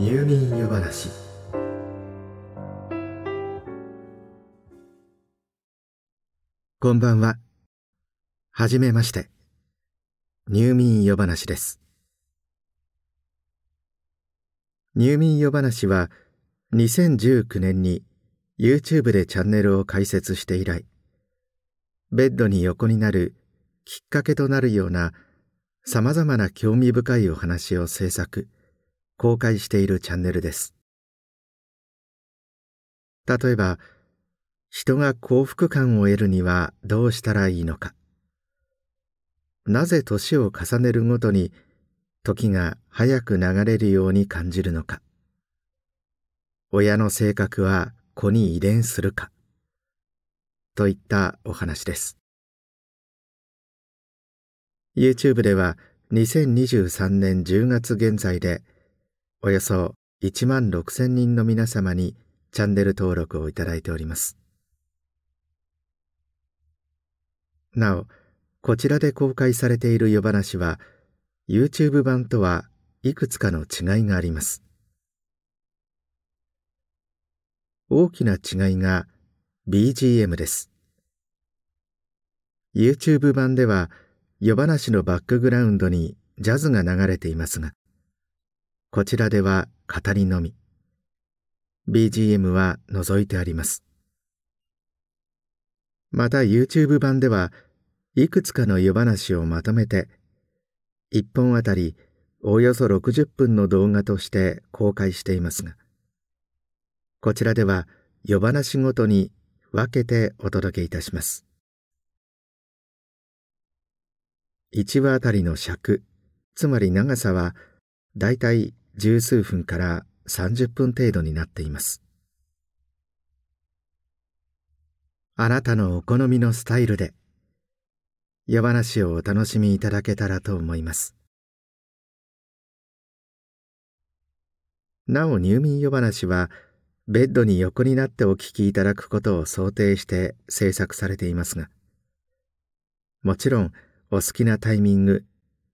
入眠夜話。こんばんは。はじめまして。入眠夜話です。入眠夜話は2019年に YouTube でチャンネルを開設して以来ベッドに横になるきっかけとなるようなさまざまな興味深いお話を制作。公開しているチャンネルです。例えば人が幸福感を得るにはどうしたらいいのか。なぜ年を重ねるごとに時が早く流れるように感じるのか。親の性格は子に遺伝するか。といったお話です。YouTube では2023年10月現在でおよそ1万6千人の皆様にチャンネル登録をいただいております。なおこちらで公開されている夜話は YouTube 版とはいくつかの違いがあります。大きな違いが BGM です。YouTube 版では夜話のバックグラウンドにジャズが流れていますがこちらでは語りのみ。BGM は除いてあります。また YouTube 版ではいくつかの夜話をまとめて1本あたりおよそ60分の動画として公開していますがこちらでは夜話ごとに分けてお届けいたします。1話あたりの尺つまり長さはだいたい十数分から30分程度になっています。あなたのお好みのスタイルで夜話をお楽しみいただけたらと思います。なお入眠夜話はベッドに横になってお聞きいただくことを想定して制作されていますがもちろんお好きなタイミング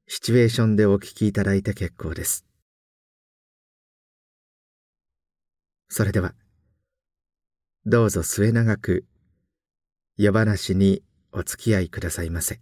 シチュエーションでお聞きいただいて結構です。それではどうぞ末永く夜話にお付き合いくださいませ。